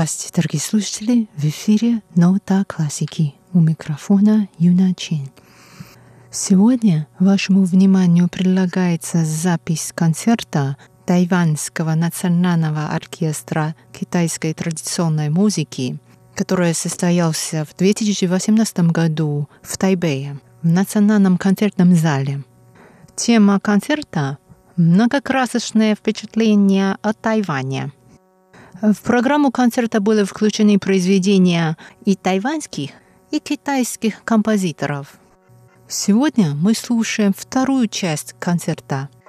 Здравствуйте, дорогие слушатели! В эфире «Нота классики». У микрофона Юна Чин. Сегодня вашему вниманию предлагается запись концерта Тайваньского национального оркестра китайской традиционной музыки, который состоялся в 2018 году в Тайбэе в Национальном концертном зале. Тема концерта – многокрасочное впечатление о Тайване – в программу концерта были включены произведения и тайваньских, и китайских композиторов. Сегодня мы слушаем вторую часть концерта –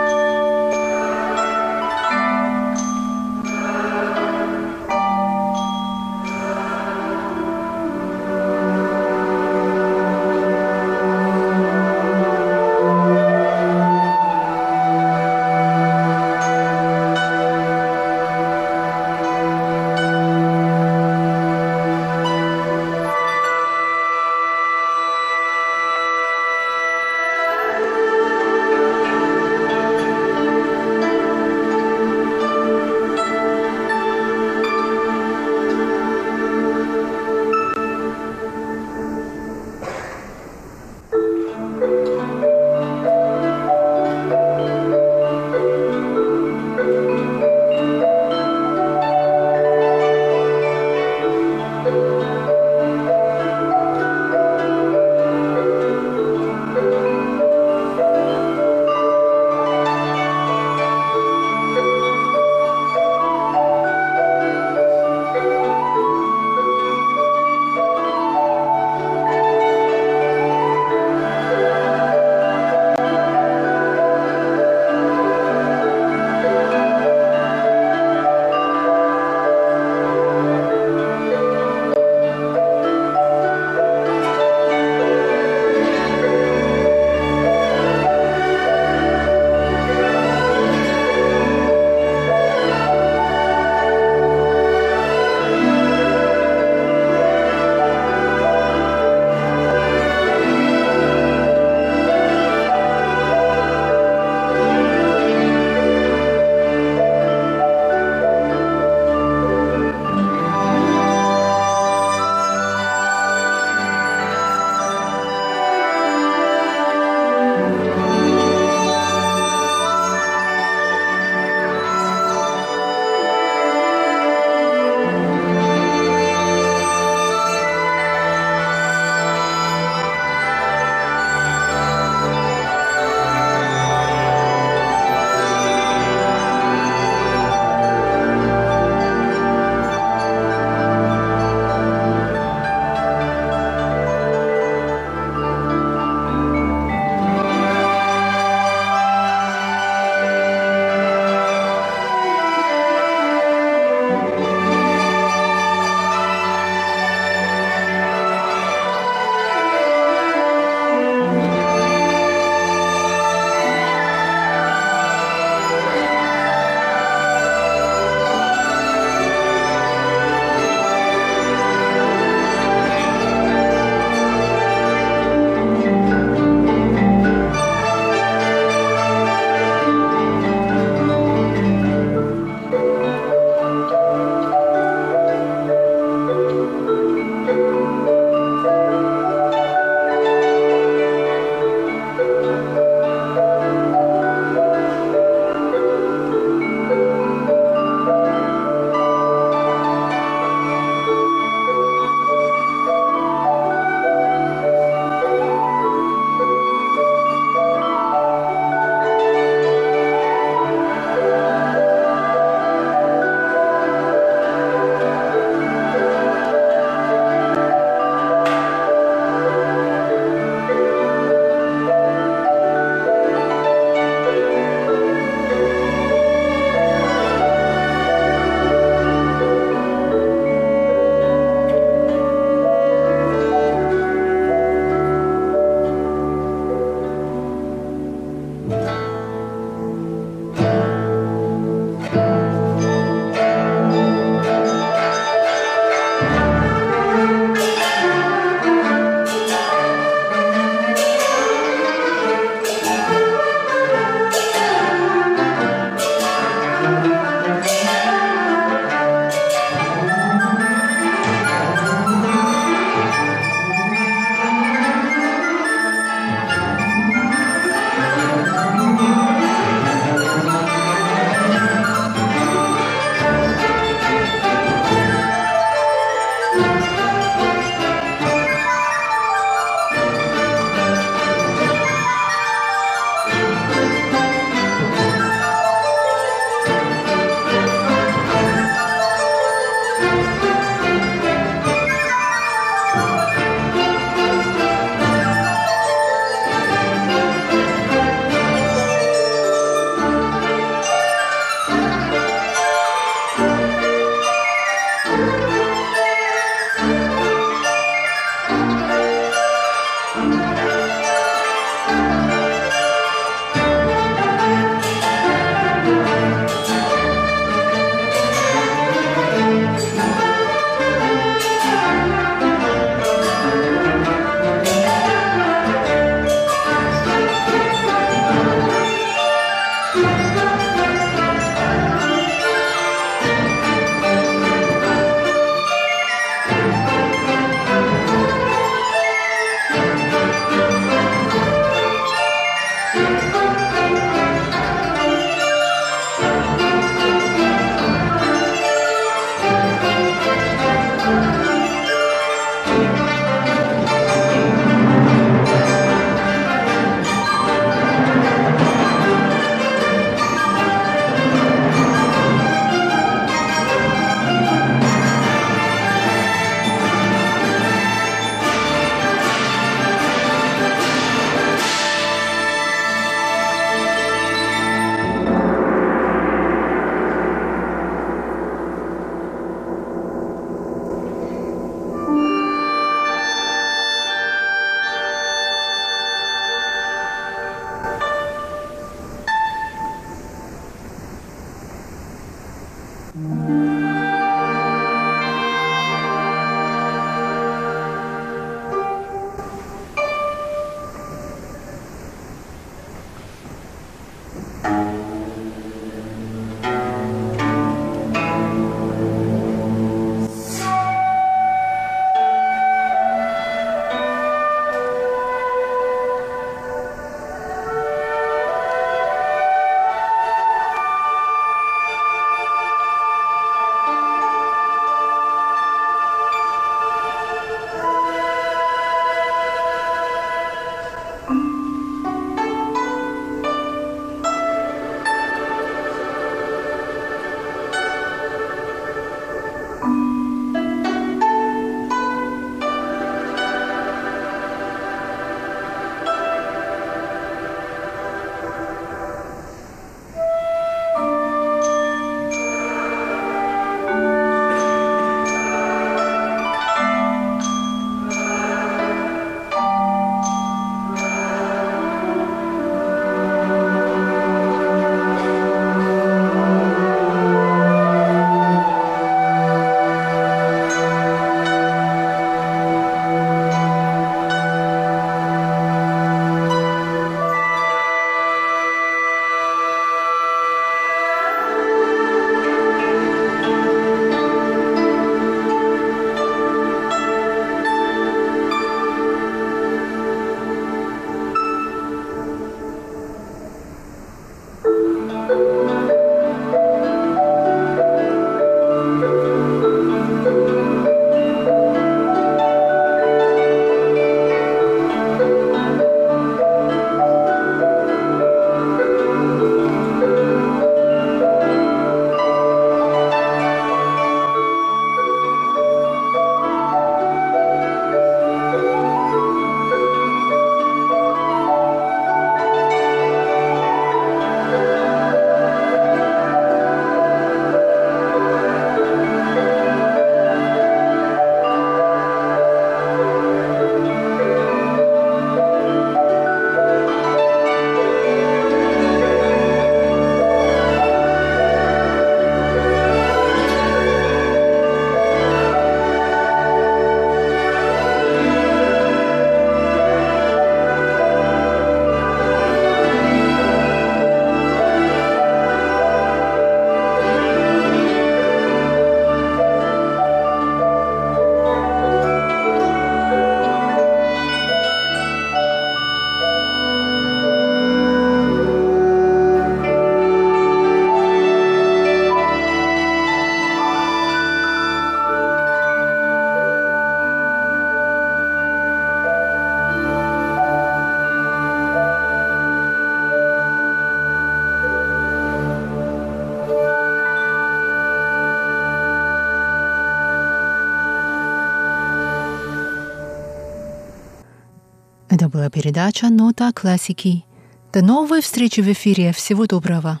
была передача «Нота классики». До новой встречи в эфире. Всего доброго.